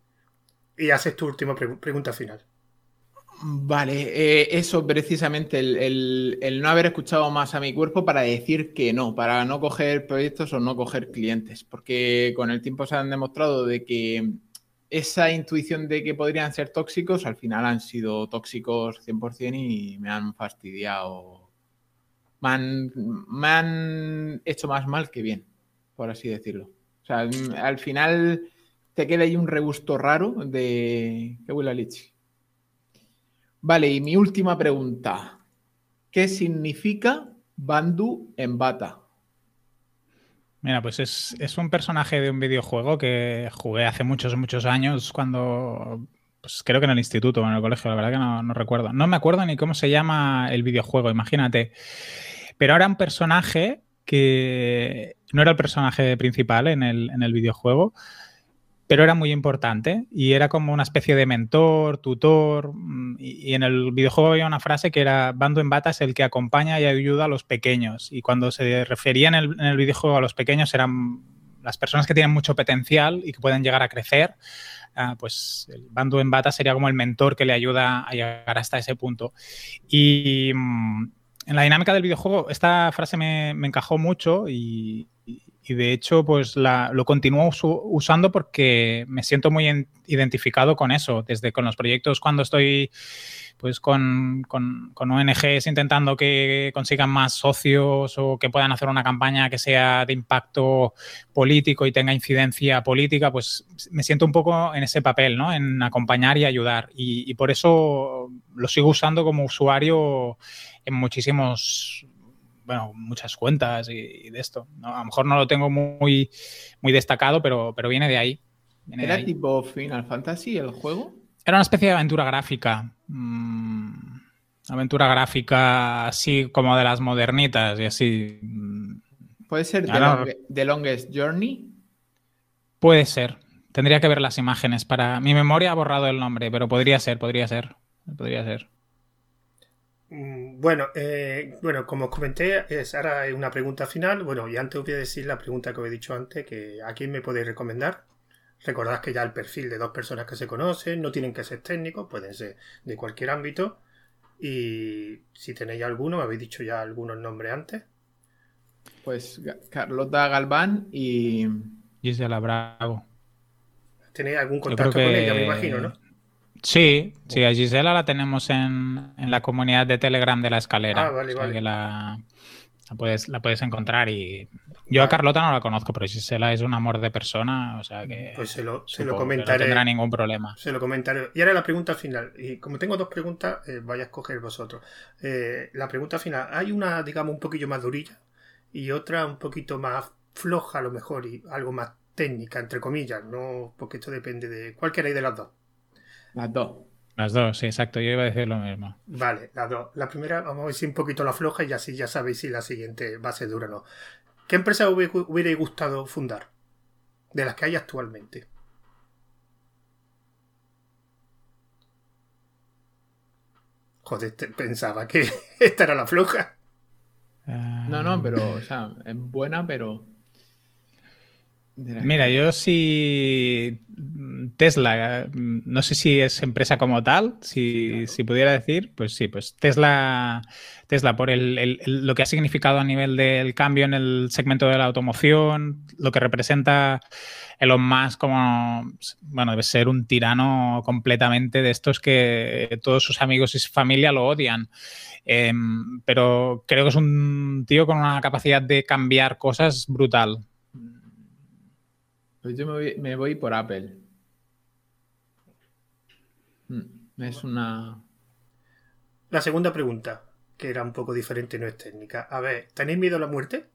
[SPEAKER 1] y haces tu última pregunta final.
[SPEAKER 3] Vale, eh, eso precisamente, el, no haber escuchado más a mi cuerpo para decir que no, para no coger proyectos o no coger clientes, porque con el tiempo se han demostrado de que esa intuición de que podrían ser tóxicos al final han sido tóxicos 100% y me han fastidiado, me han, hecho más mal que bien, por así decirlo. O sea, al final te queda ahí un regusto raro de que huele a leche. Vale, y mi última pregunta. ¿Qué significa Bandu en bata?
[SPEAKER 2] Mira, pues es, un personaje de un videojuego que jugué hace muchos, muchos años cuando, pues creo que en el instituto o en el colegio, la verdad que no, recuerdo. No me acuerdo ni cómo se llama el videojuego, imagínate. Pero ahora un personaje que no era el personaje principal en el, en el videojuego, pero era muy importante y era como una especie de mentor, tutor. Mm, y, en el videojuego había una frase que era Bando en bata es el que acompaña y ayuda a los pequeños. Y cuando se refería en el, videojuego a los pequeños eran las personas que tienen mucho potencial y que pueden llegar a crecer. Ah, pues bando en bata sería como el mentor que le ayuda a llegar hasta ese punto. Y mm, en la dinámica del videojuego esta frase me, encajó mucho y, de hecho, pues lo continúo usando porque me siento muy identificado con eso. Desde con los proyectos cuando estoy pues con, con, ONGs intentando que consigan más socios o que puedan hacer una campaña que sea de impacto político y tenga incidencia política, pues me siento un poco en ese papel, ¿no? En acompañar y ayudar. Y, por eso lo sigo usando como usuario en muchísimos bueno, muchas cuentas y, de esto. A lo mejor no lo tengo muy, muy destacado, pero, pero viene de ahí.
[SPEAKER 3] ¿Era tipo Final Fantasy el juego?
[SPEAKER 2] Era una especie de aventura gráfica. Mm, aventura gráfica así como de las modernitas y así.
[SPEAKER 3] Mm. ¿Puede ser The, Longest Journey?
[SPEAKER 2] Puede ser. Tendría que ver las imágenes para. Mi memoria ha borrado el nombre, pero podría ser, podría ser. Podría ser.
[SPEAKER 1] Mm, bueno, eh, bueno, como os comenté, es, ahora una pregunta final. Bueno, y antes voy a decir la pregunta que os he dicho antes, que a quién me podéis recomendar. Recordad que ya el perfil de dos personas que se conocen no tienen que ser técnicos, pueden ser de cualquier ámbito. Y si tenéis alguno, me habéis dicho ya algunos nombres antes.
[SPEAKER 3] Pues Carlota Galván y.
[SPEAKER 2] Gisela Bravo.
[SPEAKER 1] ¿Tenéis algún contacto con ella, me imagino, no?
[SPEAKER 2] Sí, sí, a Gisela la tenemos en, la comunidad de Telegram de la escalera. Ah, vale, vale. la, la puedes, la puedes encontrar y yo a Carlota no la conozco, pero Gisela es un amor de persona, o sea que
[SPEAKER 1] pues se lo, se lo comentaré.
[SPEAKER 2] No tendrá ningún problema.
[SPEAKER 1] Se lo comentaré. Y ahora la pregunta final. Y como tengo dos preguntas, eh, vaya a escoger vosotros. Eh, la pregunta final. Hay una, digamos, un poquillo más durilla y otra un poquito más floja a lo mejor y algo más técnica, entre comillas, no porque esto depende de cuál queréis de las dos.
[SPEAKER 3] Las dos.
[SPEAKER 2] Las dos, sí, exacto. Yo iba a decir lo mismo.
[SPEAKER 1] Vale, las dos. La primera, vamos a ver si un poquito la floja y así ya sabéis si la siguiente va a ser dura o no. ¿Qué empresa hubiera gustado fundar? De las que hay actualmente. Joder, pensaba que esta era la floja.
[SPEAKER 3] No, no, pero, o sea, es buena, pero
[SPEAKER 2] Mira, yo sí. Tesla, no sé si es empresa como tal, si, pudiera decir, pues sí, pues Tesla, Tesla por lo que ha significado a nivel del cambio en el segmento de la automoción, lo que representa Elon Musk como, bueno, debe ser un tirano completamente de estos que todos sus amigos y su familia lo odian. Em, pero creo que es un tío con una capacidad de cambiar cosas brutal.
[SPEAKER 3] Pues yo me voy, por Apple. Mm, es una.
[SPEAKER 1] La segunda pregunta, que era un poco diferente, no es técnica. A ver, ¿tenéis miedo a la muerte?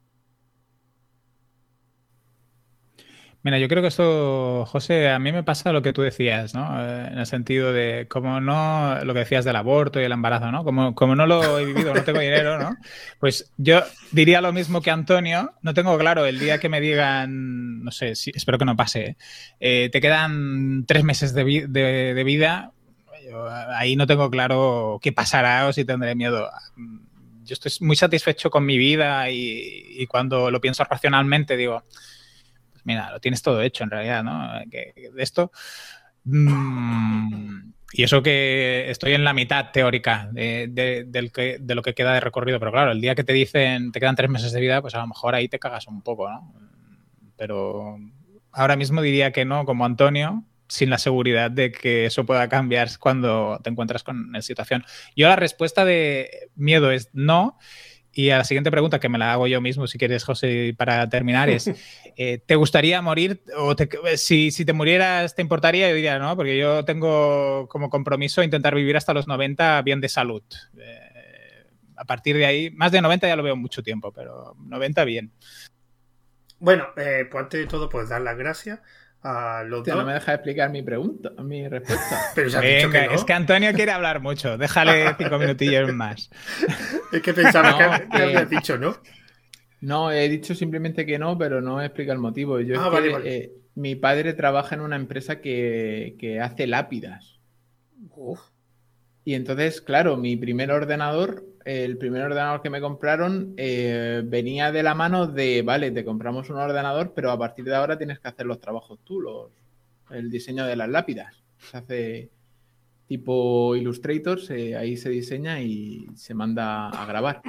[SPEAKER 2] Mira, yo creo que esto, José, a mí me pasa lo que tú decías, ¿no? Eh, en el sentido de, como no, lo que decías del aborto y el embarazo, ¿no? Como, como no lo he vivido, no tengo dinero, ¿no? Pues yo diría lo mismo que Antonio, no tengo claro, el día que me digan, no sé, si, espero que no pase, eh, te quedan tres meses de, vida, ahí no tengo claro qué pasará o si tendré miedo. Yo estoy muy satisfecho con mi vida y cuando lo pienso racionalmente digo mira, lo tienes todo hecho en realidad, ¿no? de esto. Mm, y eso que estoy en la mitad teórica de, lo que queda de recorrido, pero claro, el día que te dicen te quedan tres meses de vida, pues a lo mejor ahí te cagas un poco, ¿no? Pero ahora mismo diría que no, como Antonio, sin la seguridad de que eso pueda cambiar cuando te encuentras con la situación. Yo la respuesta de miedo es no. Y a la siguiente pregunta, que me la hago yo mismo, si quieres, José, para terminar, es, eh, ¿te gustaría morir? O si, si, te murieras, ¿te importaría? Yo diría, no, porque yo tengo como compromiso intentar vivir hasta los 90 bien de salud. Eh, a partir de ahí, más de 90 ya lo veo mucho tiempo, pero 90 bien.
[SPEAKER 1] Bueno, eh, pues antes de todo, pues dar las gracias
[SPEAKER 3] no me deja explicar mi pregunta, mi respuesta.
[SPEAKER 2] Pero Venga, es que Antonio quiere hablar mucho. Déjale cinco minutillos más.
[SPEAKER 1] es que pensaba que, habías dicho, ¿no?
[SPEAKER 3] No, he dicho simplemente que no, pero no explica el motivo. Yo ah, eh, mi padre trabaja en una empresa que, hace lápidas. Y entonces, claro, mi primer ordenador el primer ordenador que me compraron eh, venía de la mano de, vale, te compramos un ordenador, pero a partir de ahora tienes que hacer los trabajos tú, los, el diseño de las lápidas. Se hace tipo Illustrator, ahí se diseña y se manda a grabar.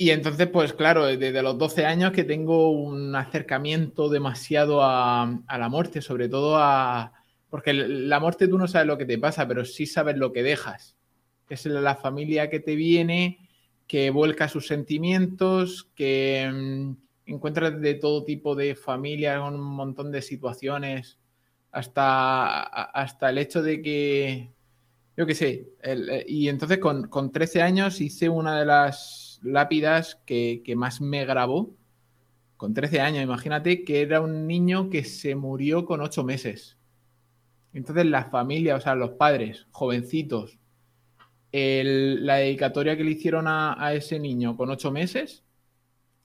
[SPEAKER 3] Y entonces, pues claro, desde los 12 años que tengo un acercamiento demasiado a, la muerte, sobre todo a... Porque la muerte tú no sabes lo que te pasa, pero sí sabes lo que dejas. Es la familia que te viene, que vuelca sus sentimientos, que mm, encuentras de todo tipo de familias un montón de situaciones, hasta, hasta el hecho de que, yo qué sé, eh, y entonces con, con 13 años hice una de las lápidas que, más me grabó. Con 13 años, imagínate que era un niño que se murió con 8 meses. Entonces la familia, o sea, los padres, jovencitos, la dedicatoria que le hicieron a, ese niño con 8 meses,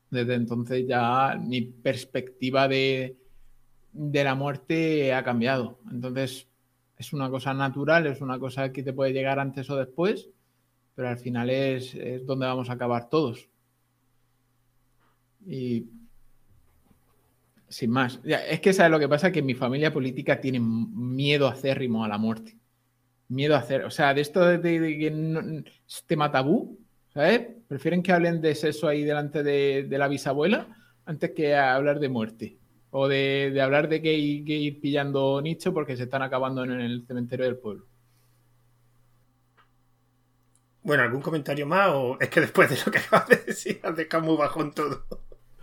[SPEAKER 3] desde entonces ya mi perspectiva de, de la muerte ha cambiado. Entonces es una cosa natural, es una cosa que te puede llegar antes o después pero al final es, donde vamos a acabar todos. Y sin más. Es que sabes lo que pasa, que mi familia política tiene miedo acérrimo a la muerte. Miedo a hacer, o sea, de esto de, que no, es tema tabú, ¿sabes? Prefieren que hablen de sexo ahí delante de, la bisabuela antes que hablar de muerte. O de, hablar de que hay que ir pillando nicho porque se están acabando en el cementerio del pueblo.
[SPEAKER 1] Bueno, ¿algún comentario más? ¿O es que después de lo que acabas de decir has dejado muy bajón todo?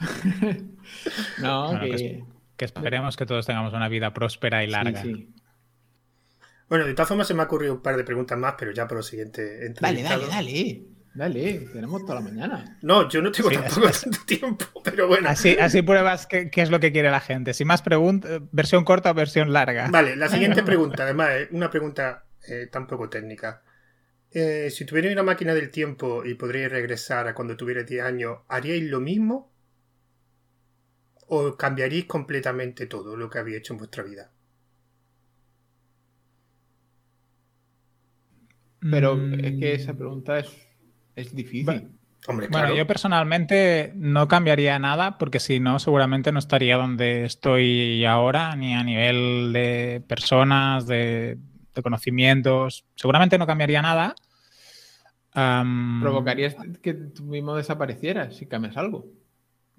[SPEAKER 3] no, que...
[SPEAKER 2] esperemos que todos tengamos una vida próspera y larga.
[SPEAKER 1] Bueno, de todas formas se me ha ocurrido un par de preguntas más, pero ya por lo siguiente.
[SPEAKER 3] Dale, dale, dale. Dale, tenemos toda la mañana.
[SPEAKER 1] No, yo no tengo tampoco tanto tiempo, pero bueno.
[SPEAKER 2] Así, así pruebas qué, es lo que quiere la gente. Si más preguntas, versión corta o versión larga.
[SPEAKER 1] Vale, la siguiente pregunta, además, es una pregunta eh, tampoco técnica. Eh, si tuvierais una máquina del tiempo y podríais regresar a cuando tuvierais 10 años, ¿haríais lo mismo? ¿O cambiaríais completamente todo lo que habéis hecho en vuestra vida?
[SPEAKER 3] Pero mm. es que esa pregunta es, difícil.
[SPEAKER 2] Bueno, yo personalmente no cambiaría nada porque si no, seguramente no estaría donde estoy ahora, ni a nivel de personas, de, de conocimientos. Seguramente no cambiaría nada.
[SPEAKER 3] ¿Provocarías que tú mismo desaparecieras si cambias algo?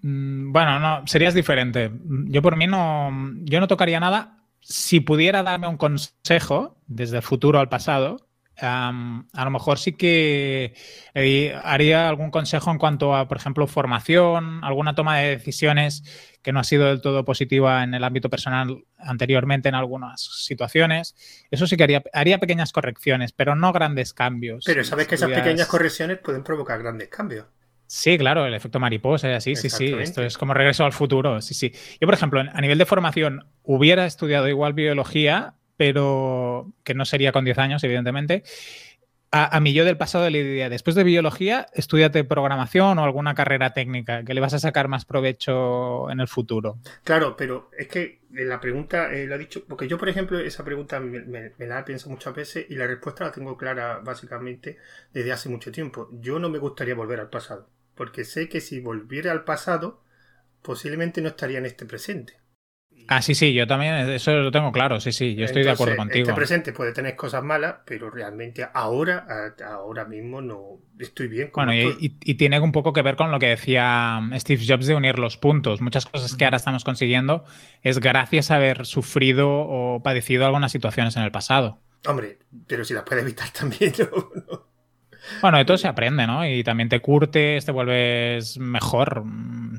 [SPEAKER 2] Mm, bueno, no, serías diferente. Yo por mí no, yo no tocaría nada. Si pudiera darme un consejo desde el futuro al pasado, a lo mejor sí que eh, haría algún consejo en cuanto a, por ejemplo, formación, alguna toma de decisiones que no ha sido del todo positiva en el ámbito personal anteriormente en algunas situaciones. Eso sí que haría, haría pequeñas correcciones, pero no grandes cambios.
[SPEAKER 1] Pero sabes que esas pequeñas correcciones pueden provocar grandes cambios.
[SPEAKER 2] Sí, claro, el efecto mariposa y así, sí, sí. Esto es como regreso al futuro, sí, sí. Yo, por ejemplo, a nivel de formación, hubiera estudiado igual biología, pero que no sería con 10 años, evidentemente. A, mí yo del pasado le diría, después de biología, estudiate programación o alguna carrera técnica, que le vas a sacar más provecho en el futuro.
[SPEAKER 1] Claro, pero es que la pregunta eh, lo ha dicho, porque yo, por ejemplo, esa pregunta me, la pienso muchas veces y la respuesta la tengo clara básicamente desde hace mucho tiempo. Yo no me gustaría volver al pasado, porque sé que si volviera al pasado, posiblemente no estaría en este presente.
[SPEAKER 2] Ah, sí, sí, yo también, eso lo tengo claro, sí, sí, yo estoy de acuerdo contigo.
[SPEAKER 1] Este presente puede tener cosas malas, pero realmente ahora, ahora mismo no estoy bien.
[SPEAKER 2] bueno, y, tiene un poco que ver con lo que decía Steve Jobs de unir los puntos. Muchas cosas que ahora estamos consiguiendo es gracias a haber sufrido o padecido algunas situaciones en el pasado.
[SPEAKER 1] Hombre, pero si las puedes evitar también, ¿no?
[SPEAKER 2] Bueno, de todo se aprende, ¿no? Y también te curtes, te vuelves mejor,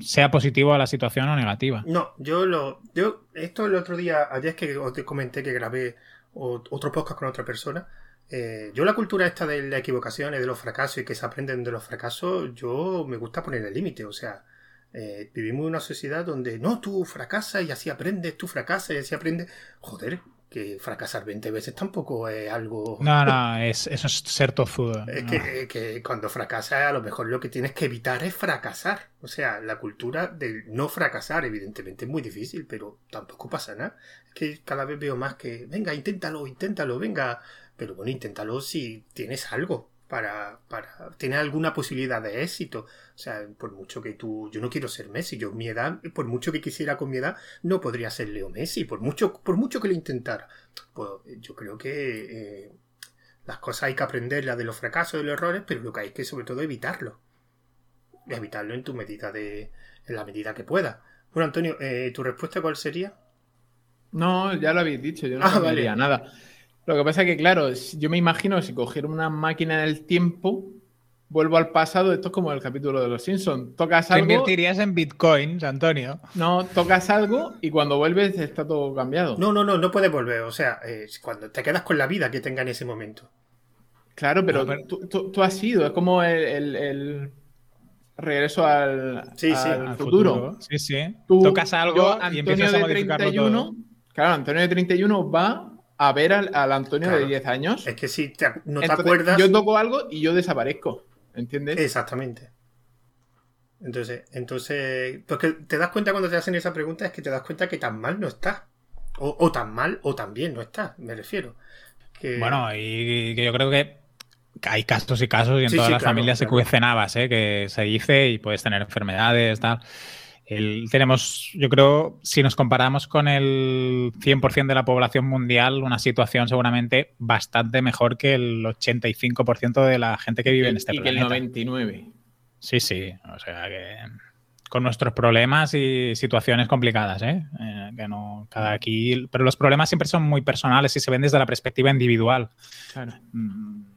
[SPEAKER 2] sea positivo a la situación o negativa.
[SPEAKER 1] No, yo lo. Yo, esto el otro día, ayer es que os comenté que grabé otro podcast con otra persona. Eh, yo la cultura esta de la equivocación y de los fracasos y que se aprenden de los fracasos, yo me gusta poner el límite. O sea, eh, vivimos en una sociedad donde no, tú fracasas y así aprendes, tú fracasas y así aprendes. Joder, que fracasar 20 veces tampoco es algo...
[SPEAKER 2] No, no, es, eso es ser tozudo.
[SPEAKER 1] Es que, cuando fracasas a lo mejor lo que tienes que evitar es fracasar. O sea, la cultura de no fracasar evidentemente es muy difícil, pero tampoco pasa nada. Es que cada vez veo más que, venga, inténtalo, inténtalo, venga. Pero bueno, inténtalo si tienes algo para, para tener alguna posibilidad de éxito. O sea, por mucho que tú, yo no quiero ser Messi, yo mi edad, por mucho que quisiera con mi edad, no podría ser Leo Messi, por mucho, por mucho que lo intentara. Pues yo creo que eh, las cosas hay que aprenderlas de los fracasos, de los errores, pero lo que hay que sobre todo evitarlo. evitarlo en tu medida de. en la medida que pueda. Bueno, Antonio, eh, ¿tu respuesta cuál sería?
[SPEAKER 3] No, ya lo habéis dicho, yo no ah, nada. Lo que pasa es que, claro, yo me imagino si cogiera una máquina del tiempo, vuelvo al pasado, esto es como el capítulo de los Simpsons. Tocas algo.
[SPEAKER 2] Te invertirías en bitcoins, Antonio.
[SPEAKER 3] No, tocas algo y cuando vuelves está todo cambiado.
[SPEAKER 1] No, no, no, no puedes volver. O sea, cuando te quedas con la vida que tenga en ese momento.
[SPEAKER 3] Claro, pero, Tú, has sido, es como el, regreso al, futuro.
[SPEAKER 2] Sí, sí. Tocas algo y empiezas a
[SPEAKER 3] de 31, Claro, Antonio de 31 va a ver al, Antonio de 10 años.
[SPEAKER 1] Es que si no te acuerdas.
[SPEAKER 3] Yo toco algo y yo desaparezco. ¿Entiendes?
[SPEAKER 1] Exactamente. Entonces, entonces, porque te das cuenta cuando te hacen esa pregunta es que te das cuenta que tan mal no está. O, tan mal o tan bien no está, me refiero.
[SPEAKER 2] Bueno, y que yo creo que hay casos y casos y en todas las familias se cuecen habas, ¿eh? que se dice y puedes tener enfermedades, tal. Tenemos, yo creo, si nos comparamos con el 100% de la población mundial, una situación seguramente bastante mejor que el 85% de la gente que vive en este
[SPEAKER 3] y
[SPEAKER 2] planeta.
[SPEAKER 3] Que el 99.
[SPEAKER 2] Sí, sí, o sea que con nuestros problemas y situaciones complicadas, ¿eh? ¿eh? que no cada aquí, pero los problemas siempre son muy personales y se ven desde la perspectiva individual.
[SPEAKER 3] Claro.
[SPEAKER 1] Mm.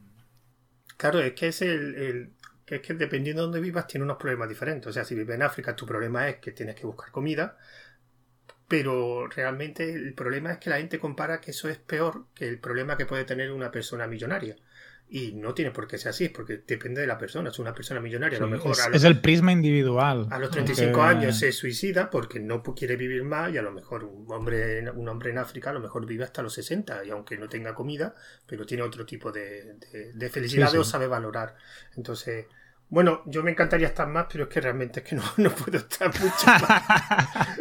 [SPEAKER 1] Claro, es que es el, que es que dependiendo de dónde vivas tiene unos problemas diferentes. O sea, si vives en África, tu problema es que tienes que buscar comida, pero realmente el problema es que la gente compara que eso es peor que el problema que puede tener una persona millonaria. Y no tiene por qué ser así, porque depende de la persona. Es una persona millonaria, a lo mejor.
[SPEAKER 2] Es, el prisma individual.
[SPEAKER 1] A los 35 años se suicida porque no quiere vivir más, y a lo mejor un hombre, un hombre en África a lo mejor vive hasta los 60, y aunque no tenga comida, pero tiene otro tipo de, felicidad o sabe valorar. Entonces, bueno, yo me encantaría estar más, pero es que realmente es que no, puedo estar mucho más.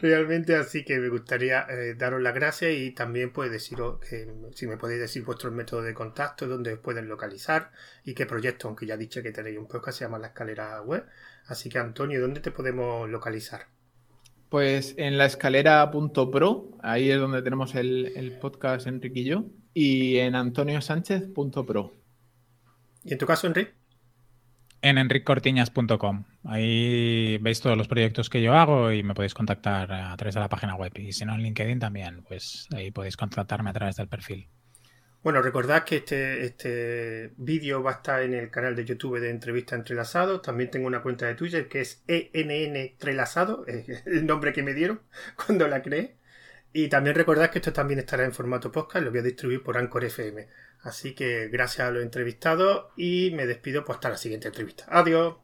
[SPEAKER 1] realmente, así que me gustaría eh, daros las gracias y también pues deciros que si me podéis decir vuestros métodos de contacto, dónde os pueden localizar y qué proyecto, aunque ya he dicho que tenéis un podcast, se llama La Escalera Web. Así que Antonio, ¿dónde te podemos localizar?
[SPEAKER 3] Pues en la escalera.pro, ahí es donde tenemos el, el podcast Enrique y yo, y en antoniosánchez.pro.
[SPEAKER 1] ¿Y en tu caso, Enrique?
[SPEAKER 2] En enriccortiñas.com. Ahí veis todos los proyectos que yo hago y me podéis contactar a través de la página web. Y si no, en LinkedIn también, pues ahí podéis contactarme a través del perfil.
[SPEAKER 1] Bueno, recordad que este, este vídeo va a estar en el canal de YouTube de Entrevista Entrelazado. También tengo una cuenta de Twitter que es ENN Entrelazado, el nombre que me dieron cuando la creé. Y también recordad que esto también estará en formato podcast, lo voy a distribuir por Anchor FM. Así que gracias a los entrevistados y me despido pues hasta la siguiente entrevista. Adiós.